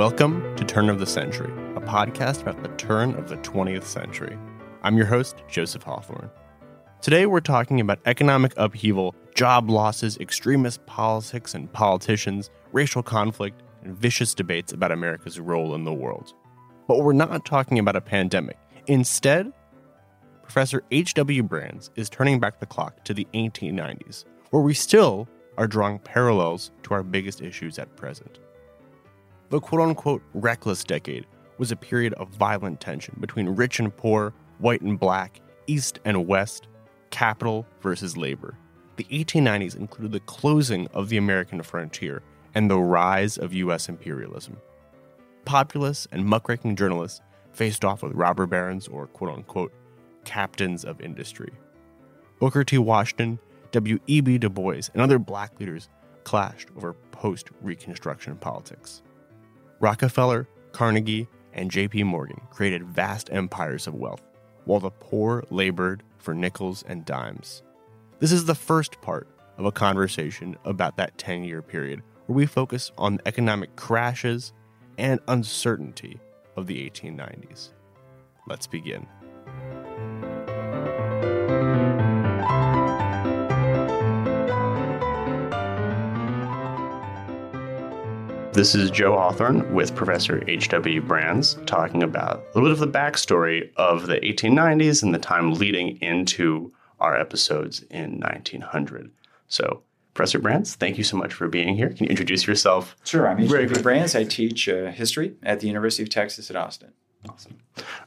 Welcome to Turn of the Century, a podcast about the turn of the 20th century. I'm your host, Joseph Hawthorne. Today we're talking about economic upheaval, job losses, extremist politics and politicians, racial conflict, and vicious debates about America's role in the world. But we're not talking about a pandemic. Instead, Professor H.W. Brands is turning back the clock to the 1890s, where we still are drawing parallels to our biggest issues at present. The quote unquote reckless decade was a period of violent tension between rich and poor, white and black, east and west, capital versus labor. The 1890s included the closing of the American frontier and the rise of U.S. imperialism. Populists and muckraking journalists faced off with robber barons or quote unquote captains of industry. Booker T. Washington, W.E.B. Du Bois, and other black leaders clashed over post Reconstruction politics. Rockefeller, Carnegie, and J.P. Morgan created vast empires of wealth, while the poor labored for nickels and dimes. This is the first part of a conversation about that 10 year period where we focus on the economic crashes and uncertainty of the 1890s. Let's begin. This is Joe Hawthorne with Professor H.W. Brands talking about a little bit of the backstory of the 1890s and the time leading into our episodes in 1900. So, Professor Brands, thank you so much for being here. Can you introduce yourself? Sure. I'm H.W. Brands. I teach uh, history at the University of Texas at Austin. Awesome.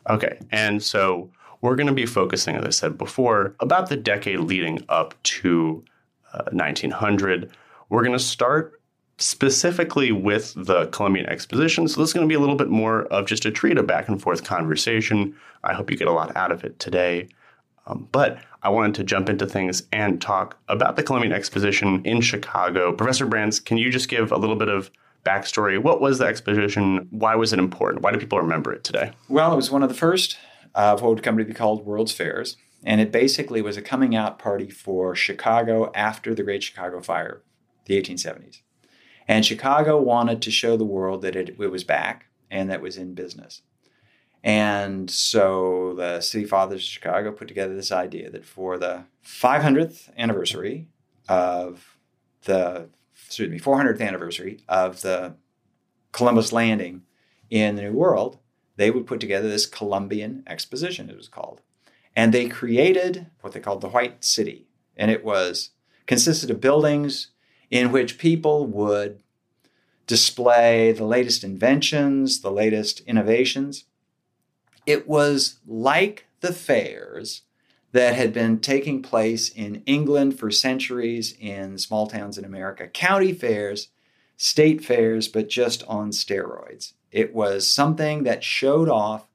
Okay. And so we're going to be focusing, as I said before, about the decade leading up to uh, 1900. We're going to start specifically with the Columbian Exposition. So this is going to be a little bit more of just a treat, a back and forth conversation. I hope you get a lot out of it today. Um, but I wanted to jump into things and talk about the Columbian Exposition in Chicago. Professor Brands, can you just give a little bit of backstory? What was the exposition? Why was it important? Why do people remember it today? Well, it was one of the first of what would come to be called World's Fairs. And it basically was a coming out party for Chicago after the Great Chicago Fire, the 1870s. And Chicago wanted to show the world that it, it was back and that was in business. And so the City Fathers of Chicago put together this idea that for the 500th anniversary of the, excuse me, 400th anniversary of the Columbus landing in the New World, they would put together this Columbian Exposition, it was called. And they created what they called the White City. And it was consisted of buildings in which people would display the latest inventions, the latest innovations. It was like the fairs that had been taking place in England for centuries in small towns in America county fairs, state fairs, but just on steroids. It was something that showed off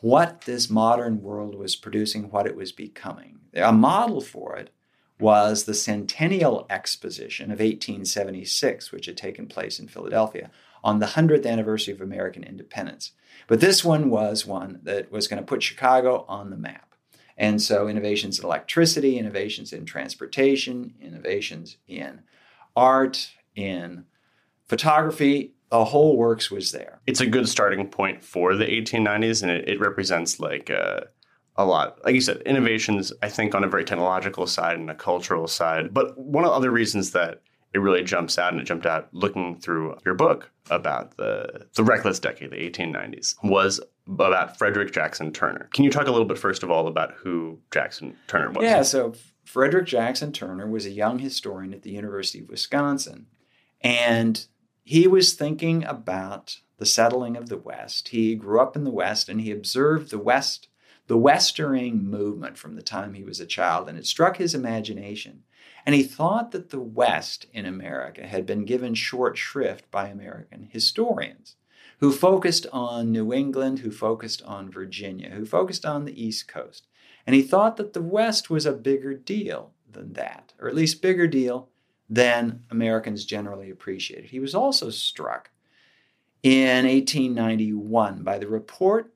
what this modern world was producing, what it was becoming. A model for it was the Centennial Exposition of 1876, which had taken place in Philadelphia on the 100th anniversary of American independence. But this one was one that was going to put Chicago on the map. And so, innovations in electricity, innovations in transportation, innovations in art, in photography, the whole works was there. It's a good starting point for the 1890s, and it, it represents like a, a lot. Like you said, innovations, I think, on a very technological side and a cultural side. But one of the other reasons that it really jumps out and it jumped out looking through your book about the, the reckless decade, the 1890s, was about Frederick Jackson Turner. Can you talk a little bit, first of all, about who Jackson Turner was? Yeah, so Frederick Jackson Turner was a young historian at the University of Wisconsin. And he was thinking about the settling of the West. He grew up in the West and he observed the West the Westering movement from the time he was a child, and it struck his imagination. And he thought that the West in America had been given short shrift by American historians who focused on New England, who focused on Virginia, who focused on the East Coast. And he thought that the West was a bigger deal than that, or at least bigger deal than Americans generally appreciated. He was also struck in 1891 by the report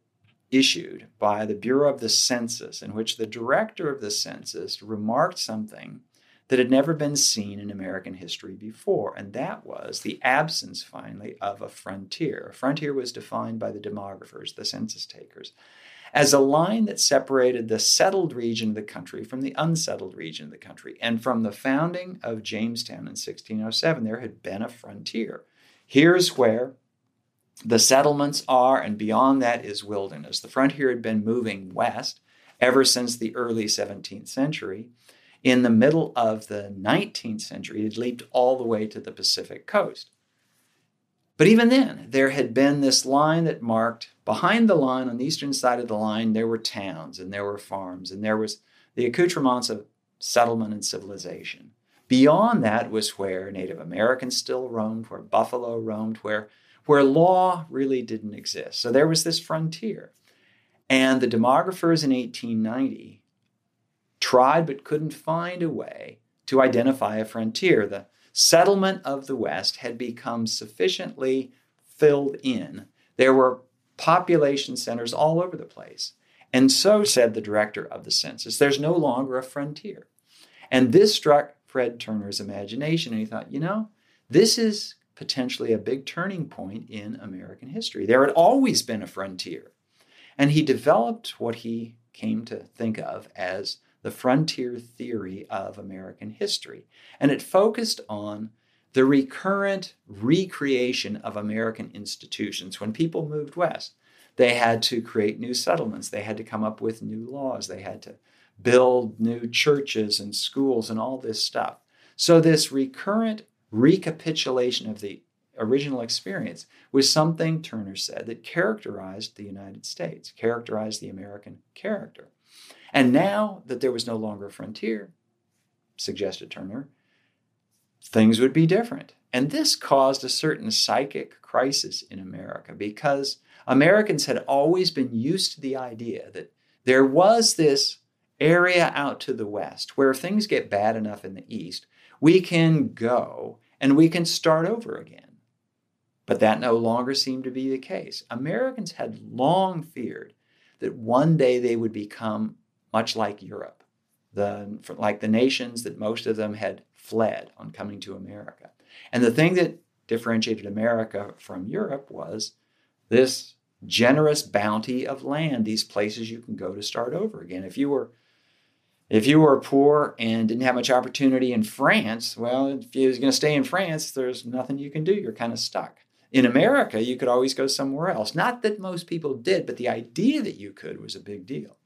issued by the Bureau of the Census, in which the director of the census remarked something that had never been seen in American history before, and that was the absence, finally, of a frontier. A frontier was defined by the demographers, the census takers, as a line that separated the settled region of the country from the unsettled region of the country. And from the founding of Jamestown in 1607, there had been a frontier. Here's where the settlements are, and beyond that is wilderness. The frontier had been moving west ever since the early 17th century. In the middle of the 19th century, it leaped all the way to the Pacific coast. But even then, there had been this line that marked behind the line on the eastern side of the line, there were towns and there were farms and there was the accoutrements of settlement and civilization. Beyond that was where Native Americans still roamed, where buffalo roamed, where, where law really didn't exist. So there was this frontier. And the demographers in 1890 tried but couldn't find a way to identify a frontier. The settlement of the West had become sufficiently filled in. There were population centers all over the place. And so said the director of the census, there's no longer a frontier. And this struck Fred Turner's imagination, and he thought, you know, this is potentially a big turning point in American history. There had always been a frontier. And he developed what he came to think of as the frontier theory of American history. And it focused on the recurrent recreation of American institutions. When people moved west, they had to create new settlements, they had to come up with new laws, they had to build new churches and schools and all this stuff. So, this recurrent recapitulation of the original experience was something, Turner said, that characterized the United States, characterized the American character. And now that there was no longer a frontier, suggested Turner, things would be different. And this caused a certain psychic crisis in America because Americans had always been used to the idea that there was this area out to the west where if things get bad enough in the east, we can go and we can start over again. But that no longer seemed to be the case. Americans had long feared that one day they would become much like Europe, the, like the nations that most of them had fled on coming to America. And the thing that differentiated America from Europe was this generous bounty of land, these places you can go to start over again. If you were if you were poor and didn't have much opportunity in France, well, if you was going to stay in France, there's nothing you can do. You're kind of stuck. In America, you could always go somewhere else. Not that most people did, but the idea that you could was a big deal.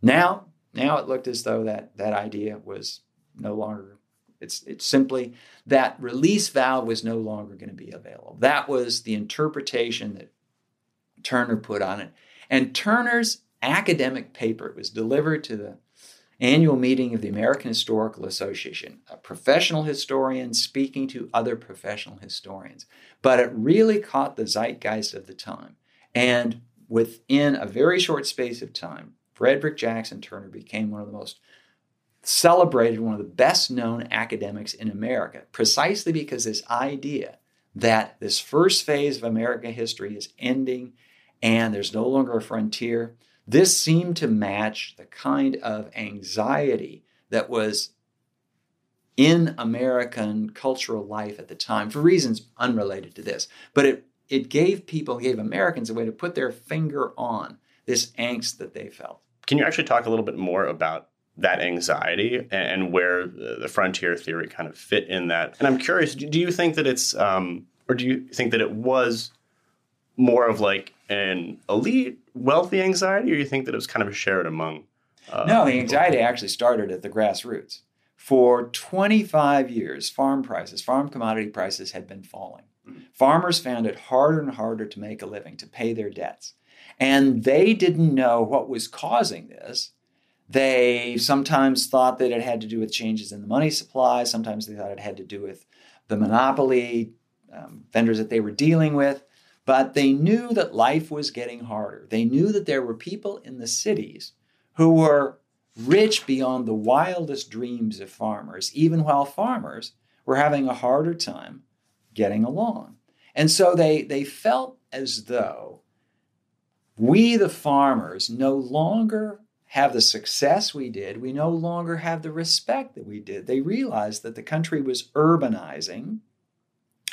Now, now it looked as though that, that idea was no longer, it's, it's simply that release valve was no longer going to be available. That was the interpretation that Turner put on it. And Turner's academic paper it was delivered to the annual meeting of the American Historical Association, a professional historian speaking to other professional historians. But it really caught the zeitgeist of the time. And within a very short space of time, Frederick Jackson Turner became one of the most celebrated, one of the best known academics in America, precisely because this idea that this first phase of American history is ending and there's no longer a frontier, this seemed to match the kind of anxiety that was in American cultural life at the time for reasons unrelated to this. But it, it gave people, gave Americans a way to put their finger on this angst that they felt. Can you actually talk a little bit more about that anxiety and where the frontier theory kind of fit in that? And I'm curious, do you think that it's, um, or do you think that it was more of like an elite, wealthy anxiety, or you think that it was kind of shared among? Uh, no, the anxiety actually started at the grassroots. For 25 years, farm prices, farm commodity prices had been falling. Mm-hmm. Farmers found it harder and harder to make a living, to pay their debts. And they didn't know what was causing this. They sometimes thought that it had to do with changes in the money supply. Sometimes they thought it had to do with the monopoly um, vendors that they were dealing with. But they knew that life was getting harder. They knew that there were people in the cities who were rich beyond the wildest dreams of farmers, even while farmers were having a harder time getting along. And so they, they felt as though we, the farmers, no longer have the success we did, we no longer have the respect that we did. They realized that the country was urbanizing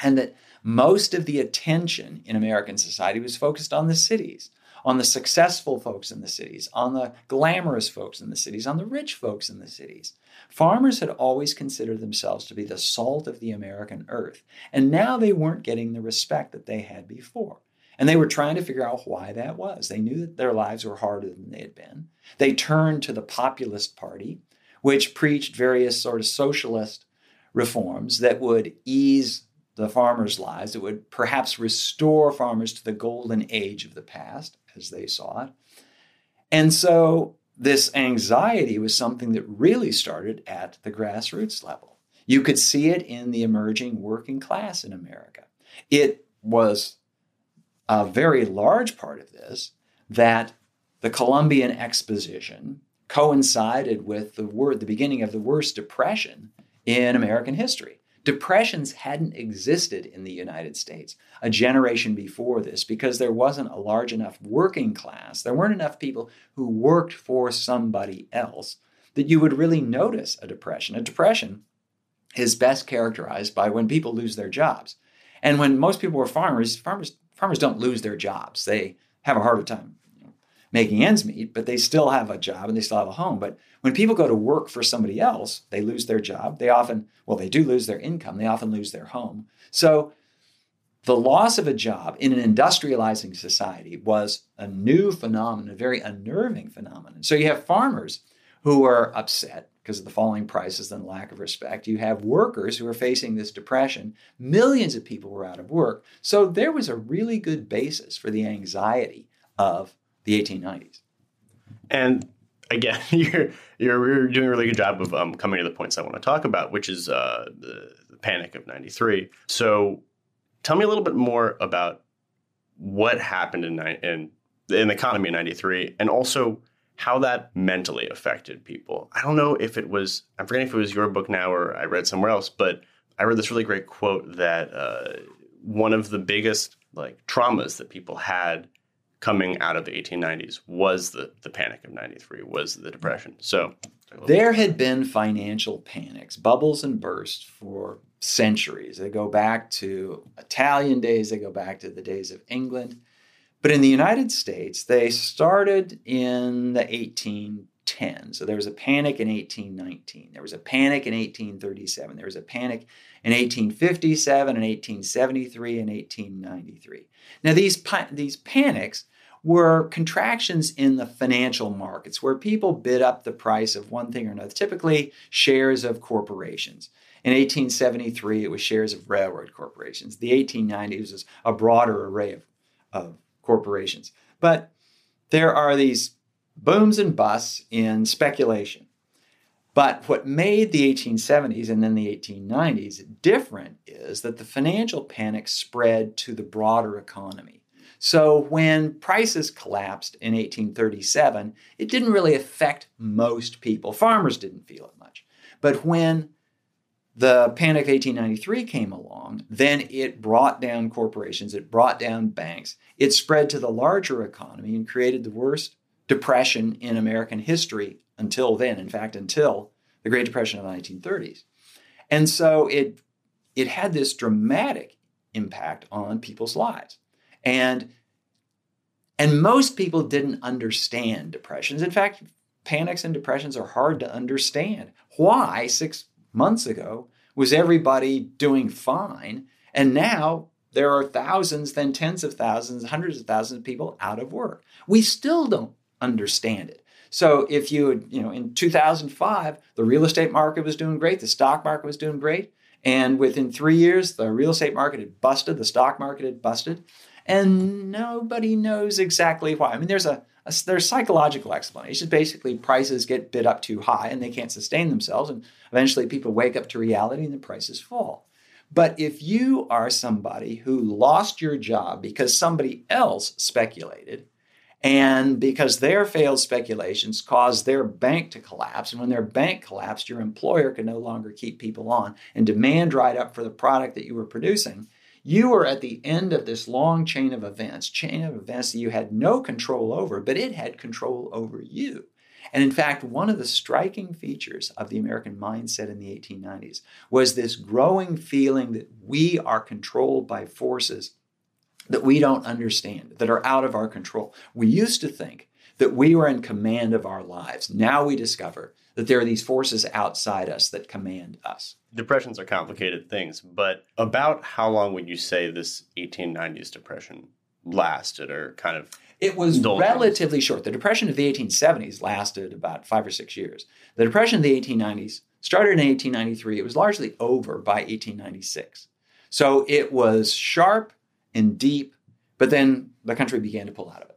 and that most of the attention in American society was focused on the cities, on the successful folks in the cities, on the glamorous folks in the cities, on the rich folks in the cities. Farmers had always considered themselves to be the salt of the American earth, and now they weren't getting the respect that they had before. And they were trying to figure out why that was. They knew that their lives were harder than they had been. They turned to the Populist Party, which preached various sort of socialist reforms that would ease the farmers' lives, that would perhaps restore farmers to the golden age of the past, as they saw it. And so this anxiety was something that really started at the grassroots level. You could see it in the emerging working class in America. It was a very large part of this that the Columbian Exposition coincided with the word, the beginning of the worst depression in American history. Depressions hadn't existed in the United States a generation before this because there wasn't a large enough working class. There weren't enough people who worked for somebody else that you would really notice a depression. A depression is best characterized by when people lose their jobs. And when most people were farmers, farmers farmers don't lose their jobs. They have a harder time making ends meet, but they still have a job and they still have a home. But when people go to work for somebody else, they lose their job. They often, well, they do lose their income. They often lose their home. So the loss of a job in an industrializing society was a new phenomenon, a very unnerving phenomenon. So you have farmers who are upset because of the falling prices and lack of respect. You have workers who are facing this depression. Millions of people were out of work. So there was a really good basis for the anxiety of the 1890s. And again, you're, you're, you're doing a really good job of um, coming to the points I want to talk about, which is uh, the, the Panic of 93. So tell me a little bit more about what happened in, in, in the economy in 93 and also – how that mentally affected people. I don't know if it was, I'm forgetting if it was your book now or I read somewhere else, but I read this really great quote that uh, one of the biggest like traumas that people had coming out of the 1890s was the, the panic of 93 was the depression so there had been financial panics bubbles and bursts for centuries they go back to italian days they go back to the days of england but in the United States, they started in the 1810s. So there was a panic in 1819. There was a panic in 1837. There was a panic in 1857 and 1873 and 1893. Now, these, these panics were contractions in the financial markets where people bid up the price of one thing or another, typically shares of corporations. In 1873, it was shares of railroad corporations. The 1890s was a broader array of, of corporations. But there are these booms and busts in speculation. But what made the 1870s and then the 1890s different is that the financial panic spread to the broader economy. So when prices collapsed in 1837, it didn't really affect most people. Farmers didn't feel it much. But when the Panic of 1893 came along, then it brought down corporations, it brought down banks, it spread to the larger economy and created the worst depression in American history until then, in fact, until the Great Depression of the 1930s. And so it, it had this dramatic impact on people's lives. And, and most people didn't understand depressions. In fact, panics and depressions are hard to understand. Why, six months ago was everybody doing fine. And now there are thousands, then tens of thousands, hundreds of thousands of people out of work. We still don't understand it. So if you, you know, in 2005, the real estate market was doing great, the stock market was doing great, and within three years, the real estate market had busted, the stock market had busted, and nobody knows exactly why. I mean, there's a there's psychological explanations. Basically, prices get bid up too high and they can't sustain themselves, and eventually people wake up to reality and the prices fall. But if you are somebody who lost your job because somebody else speculated, and because their failed speculations caused their bank to collapse, and when their bank collapsed, your employer could no longer keep people on, and demand dried up for the product that you were producing, you were at the end of this long chain of events, chain of events that you had no control over, but it had control over you. And in fact, one of the striking features of the American mindset in the 1890s was this growing feeling that we are controlled by forces that we don't understand, that are out of our control. We used to think that we were in command of our lives. Now we discover that there are these forces outside us that command us. Depressions are complicated things, but about how long would you say this 1890s depression lasted or kind of it was relatively short. The depression of the 1870s lasted about 5 or 6 years. The depression of the 1890s started in 1893. It was largely over by 1896. So it was sharp and deep, but then the country began to pull out of it.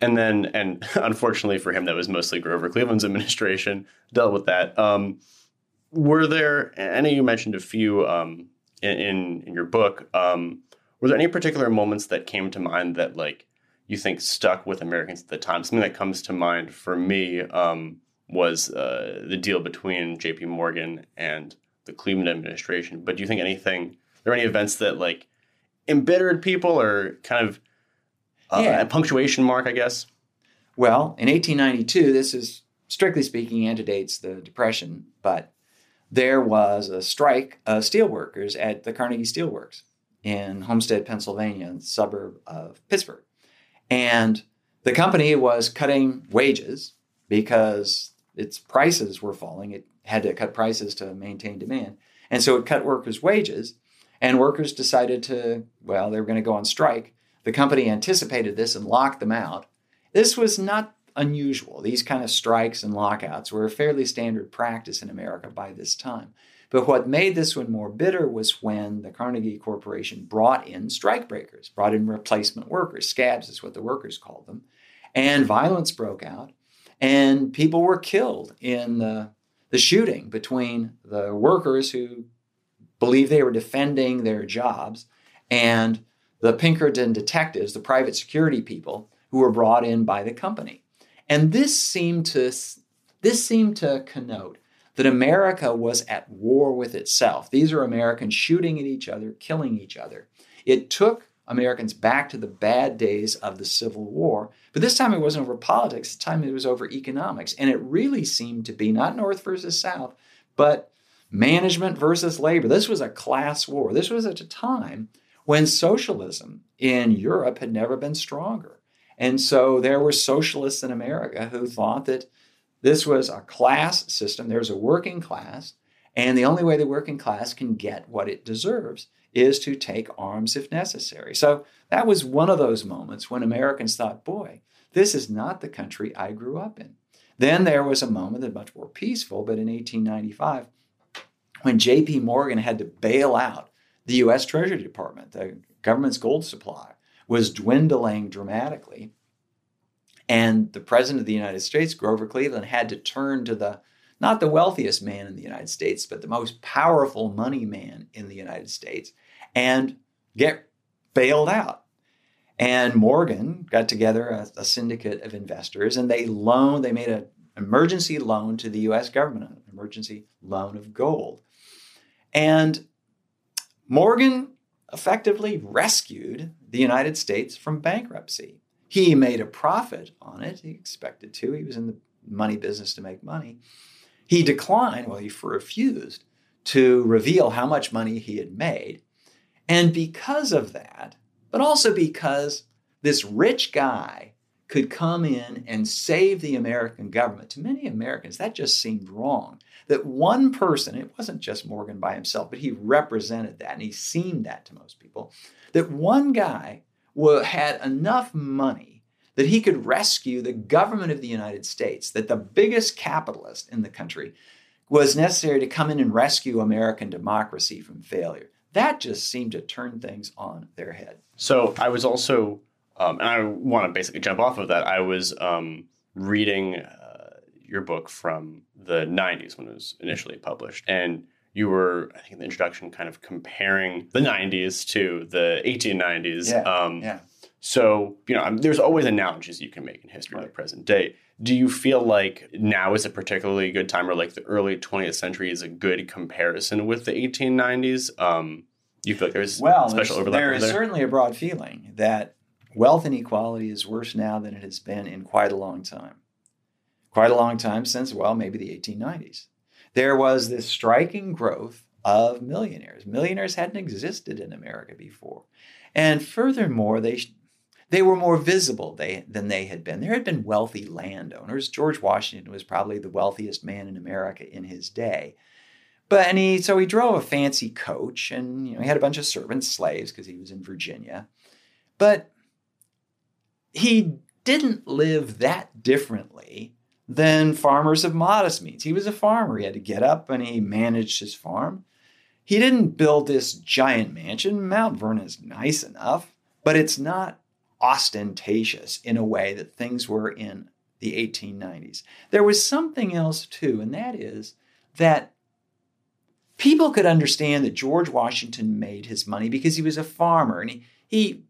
And then, and unfortunately for him, that was mostly Grover Cleveland's administration dealt with that. Um, were there? Know you mentioned a few um, in, in, in your book. Um, were there any particular moments that came to mind that like you think stuck with Americans at the time? Something that comes to mind for me um, was uh, the deal between J.P. Morgan and the Cleveland administration. But do you think anything? are There any events that like embittered people or kind of uh, yeah. a punctuation mark, I guess? Well, in 1892, this is strictly speaking antedates the Depression, but there was a strike of steelworkers at the Carnegie Steelworks in Homestead, Pennsylvania, the suburb of Pittsburgh. And the company was cutting wages because its prices were falling. It had to cut prices to maintain demand. And so it cut workers' wages. And workers decided to, well, they were going to go on strike. The company anticipated this and locked them out. This was not unusual. These kind of strikes and lockouts were a fairly standard practice in America by this time. But what made this one more bitter was when the Carnegie Corporation brought in strikebreakers, brought in replacement workers. Scabs is what the workers called them. And violence broke out, and people were killed in the, the shooting between the workers who believed they were defending their jobs and the Pinkerton detectives, the private security people who were brought in by the company. And this seemed to this seemed to connote that America was at war with itself. These are Americans shooting at each other, killing each other. It took Americans back to the bad days of the Civil War. But this time it wasn't over politics, this time it was over economics. And it really seemed to be not North versus South, but management versus labor. This was a class war. This was at a time when socialism in Europe had never been stronger. And so there were socialists in America who thought that this was a class system. There's a working class, and the only way the working class can get what it deserves is to take arms if necessary. So that was one of those moments when Americans thought, boy, this is not the country I grew up in. Then there was a moment that much more peaceful, but in 1895, when J.P. Morgan had to bail out the U.S. Treasury Department, the government's gold supply was dwindling dramatically. And the president of the United States, Grover Cleveland, had to turn to the not the wealthiest man in the United States, but the most powerful money man in the United States, and get bailed out. And Morgan got together a, a syndicate of investors, and they loaned. They made an emergency loan to the U.S. government, an emergency loan of gold. And Morgan effectively rescued the United States from bankruptcy. He made a profit on it. He expected to. He was in the money business to make money. He declined, well, he refused to reveal how much money he had made. And because of that, but also because this rich guy could come in and save the American government. To many Americans, that just seemed wrong. That one person, it wasn't just Morgan by himself, but he represented that and he seemed that to most people, that one guy had enough money that he could rescue the government of the United States, that the biggest capitalist in the country was necessary to come in and rescue American democracy from failure. That just seemed to turn things on their head. So I was also um, and I want to basically jump off of that. I was um, reading uh, your book from the 90s when it was initially published. And you were, I think, in the introduction, kind of comparing the 90s to the 1890s. Yeah. Um, yeah. So, you know, there's always analogies you can make in history right. the present day. Do you feel like now is a particularly good time, or like the early 20th century is a good comparison with the 1890s? Um, you feel like there's well, special overlap? There is there? certainly a broad feeling that Wealth inequality is worse now than it has been in quite a long time. quite a long time since, well, maybe the 1890s. There was this striking growth of millionaires. Millionaires hadn't existed in America before. And furthermore, they they were more visible they, than they had been. There had been wealthy landowners. George Washington was probably the wealthiest man in America in his day. But and he so he drove a fancy coach and you know he had a bunch of servants, slaves because he was in Virginia. But he didn't live that differently than farmers of modest means. He was a farmer. He had to get up and he managed his farm. He didn't build this giant mansion. Mount Vernon is nice enough, but it's not ostentatious in a way that things were in the 1890s. There was something else too, and that is that people could understand that George Washington made his money because he was a farmer and he, he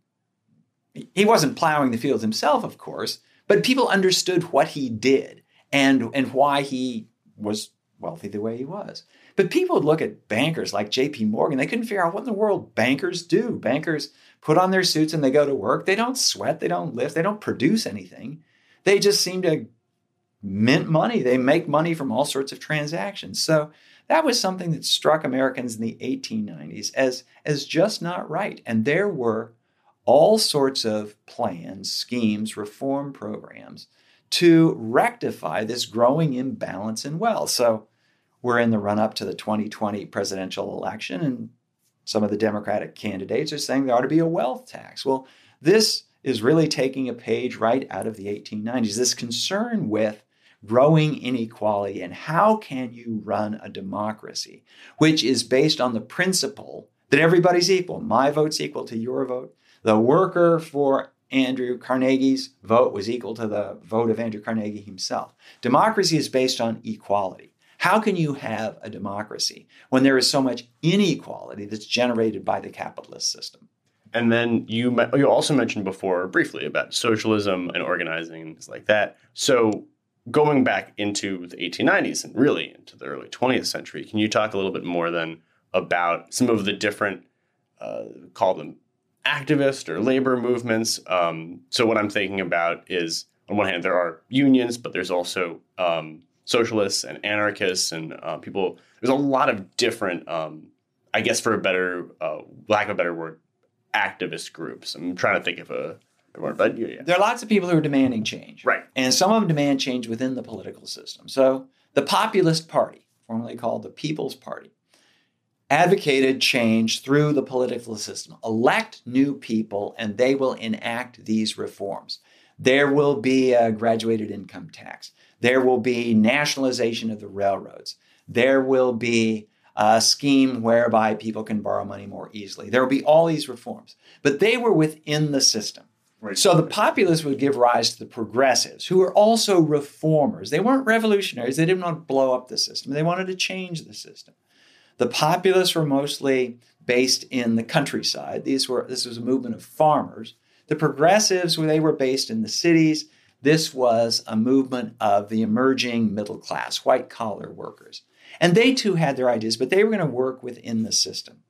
he wasn't plowing the fields himself, of course, but people understood what he did and, and why he was wealthy the way he was. But people would look at bankers like JP Morgan, they couldn't figure out what in the world bankers do. Bankers put on their suits and they go to work. They don't sweat, they don't lift, they don't produce anything. They just seem to mint money. They make money from all sorts of transactions. So that was something that struck Americans in the 1890s as, as just not right. And there were all sorts of plans, schemes, reform programs to rectify this growing imbalance in wealth. So we're in the run up to the 2020 presidential election, and some of the Democratic candidates are saying there ought to be a wealth tax. Well, this is really taking a page right out of the 1890s. This concern with growing inequality and how can you run a democracy which is based on the principle that everybody's equal. My vote's equal to your vote. The worker for Andrew Carnegie's vote was equal to the vote of Andrew Carnegie himself. Democracy is based on equality. How can you have a democracy when there is so much inequality that's generated by the capitalist system? And then you you also mentioned before briefly about socialism and organizing and things like that. So going back into the 1890s and really into the early 20th century, can you talk a little bit more then about some of the different uh, call them activist or labor movements. Um, so what I'm thinking about is, on one hand, there are unions, but there's also um, socialists and anarchists and uh, people. There's a lot of different, um, I guess, for a better uh, lack of a better word, activist groups. I'm trying to think of a word, but yeah. there are lots of people who are demanding change, right? And some of them demand change within the political system. So the Populist Party, formerly called the People's Party, advocated change through the political system. Elect new people, and they will enact these reforms. There will be a graduated income tax. There will be nationalization of the railroads. There will be a scheme whereby people can borrow money more easily. There will be all these reforms, but they were within the system. Right. So the populists would give rise to the progressives, who were also reformers. They weren't revolutionaries. They didn't want to blow up the system. They wanted to change the system. The populists were mostly based in the countryside. These were this was a movement of farmers. The progressives, they were based in the cities. This was a movement of the emerging middle class, white collar workers. And they too had their ideas, but they were going to work within the system.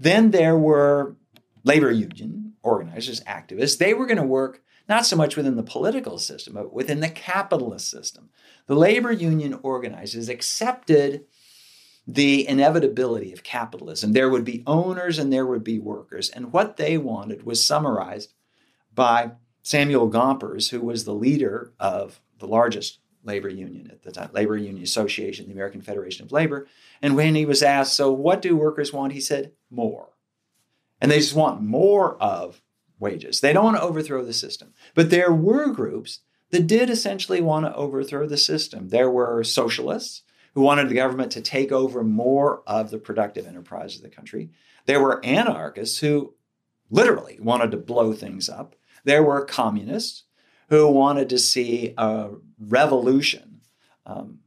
Then there were labor union organizers, activists. They were going to work not so much within the political system, but within the capitalist system. The labor union organizers accepted the inevitability of capitalism. There would be owners and there would be workers. And what they wanted was summarized by Samuel Gompers, who was the leader of the largest labor union at the time, Labor Union Association, the American Federation of Labor. And when he was asked, So what do workers want? He said, More. And they just want more of wages. They don't want to overthrow the system. But there were groups that did essentially want to overthrow the system. There were socialists who wanted the government to take over more of the productive enterprise of the country. There were anarchists who literally wanted to blow things up. There were communists who wanted to see a revolution, um,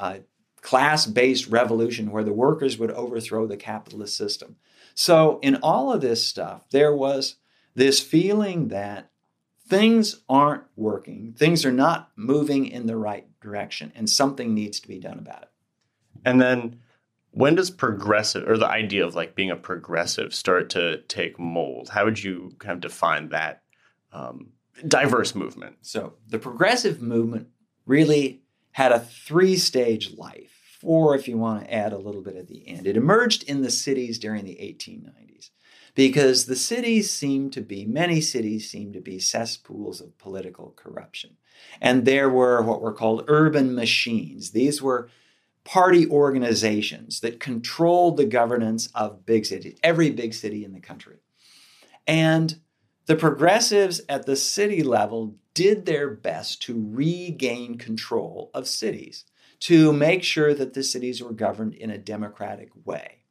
a class based revolution where the workers would overthrow the capitalist system. So, in all of this stuff, there was this feeling that things aren't working, things are not moving in the right direction, and something needs to be done about it. And then when does progressive or the idea of like being a progressive start to take mold? How would you kind of define that um, diverse movement? So the progressive movement really had a three stage life, four if you want to add a little bit at the end. It emerged in the cities during the 1890s because the cities seemed to be, many cities seemed to be cesspools of political corruption. And there were what were called urban machines. These were party organizations that controlled the governance of big cities, every big city in the country. And the progressives at the city level did their best to regain control of cities, to make sure that the cities were governed in a democratic way.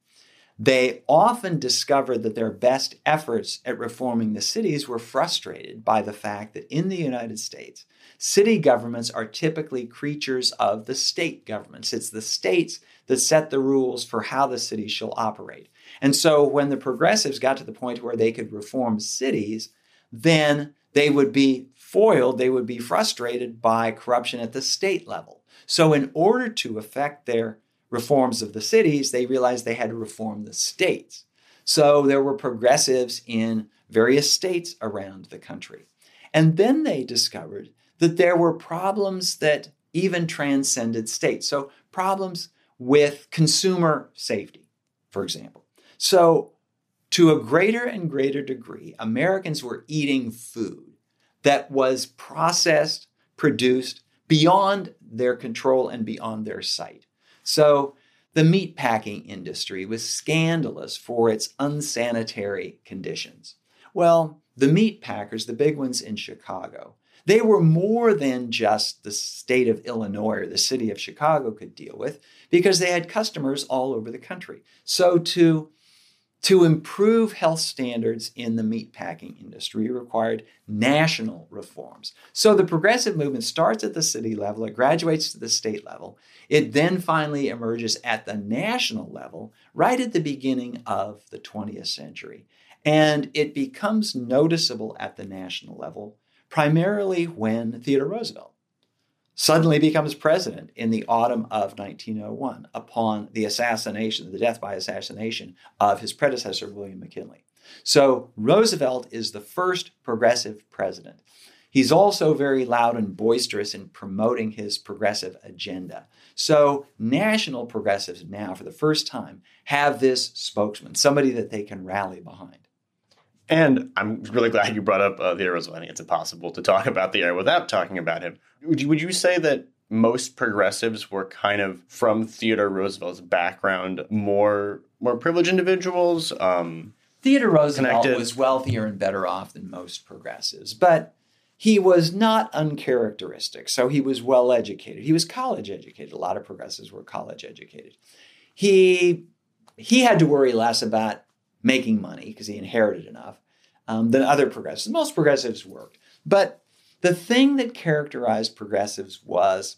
They often discovered that their best efforts at reforming the cities were frustrated by the fact that in the United States, city governments are typically creatures of the state governments. It's the states that set the rules for how the city shall operate. And so when the progressives got to the point where they could reform cities, then they would be foiled, they would be frustrated by corruption at the state level. So, in order to effect their reforms of the cities, they realized they had to reform the states. So there were progressives in various states around the country. And then they discovered that there were problems that even transcended states. So problems with consumer safety, for example. So, to a greater and greater degree, Americans were eating food that was processed, produced beyond their control and beyond their sight. So the meatpacking industry was scandalous for its unsanitary conditions. Well, the meat packers, the big ones in Chicago, they were more than just the state of Illinois or the city of Chicago could deal with because they had customers all over the country. So to to improve health standards in the meatpacking industry required national reforms. So the progressive movement starts at the city level, it graduates to the state level, it then finally emerges at the national level right at the beginning of the 20th century. And it becomes noticeable at the national level primarily when Theodore Roosevelt suddenly becomes president in the autumn of 1901 upon the assassination, the death by assassination of his predecessor, William McKinley. So Roosevelt is the first progressive president. He's also very loud and boisterous in promoting his progressive agenda. So, national progressives now, for the first time, have this spokesman, somebody that they can rally behind. And I'm really glad you brought up uh, Theodore Roosevelt. I think it's impossible to talk about the era without talking about him. Would you, would you say that most progressives were kind of from Theodore Roosevelt's background, more more privileged individuals? Um, Theodore Roosevelt connected. was wealthier and better off than most progressives, but he was not uncharacteristic. So he was well educated. He was college educated. A lot of progressives were college educated. He he had to worry less about making money because he inherited enough um, than other progressives. Most progressives worked. But the thing that characterized progressives was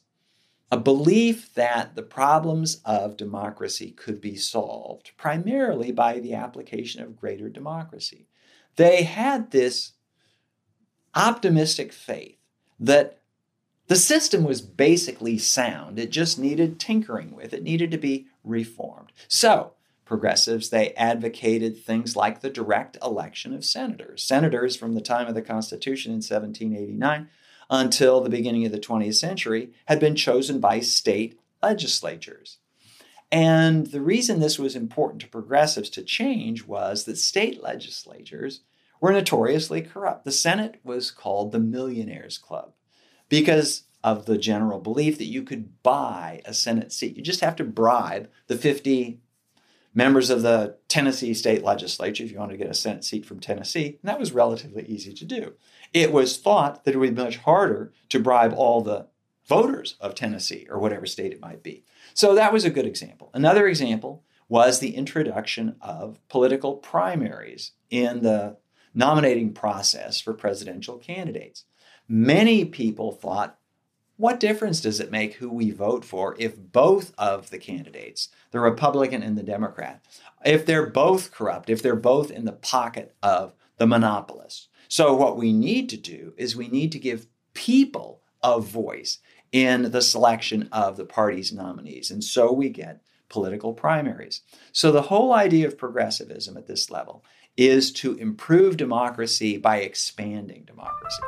a belief that the problems of democracy could be solved primarily by the application of greater democracy. They had this optimistic faith that the system was basically sound. It just needed tinkering with, it needed to be reformed. So, progressives, they advocated things like the direct election of senators. Senators from the time of the Constitution in 1789 until the beginning of the 20th century had been chosen by state legislatures. And the reason this was important to progressives to change was that state legislatures were notoriously corrupt. The Senate was called the Millionaires Club because of the general belief that you could buy a Senate seat. You just have to bribe the 50 members of the Tennessee state legislature if you wanted to get a Senate seat from Tennessee, and that was relatively easy to do. It was thought that it would be much harder to bribe all the voters of Tennessee or whatever state it might be. So that was a good example. Another example was the introduction of political primaries in the nominating process for presidential candidates. Many people thought what difference does it make who we vote for if both of the candidates, the Republican and the Democrat, if they're both corrupt, if they're both in the pocket of the monopolists? So, what we need to do is we need to give people a voice in the selection of the party's nominees. And so we get political primaries. So, the whole idea of progressivism at this level is to improve democracy by expanding democracy.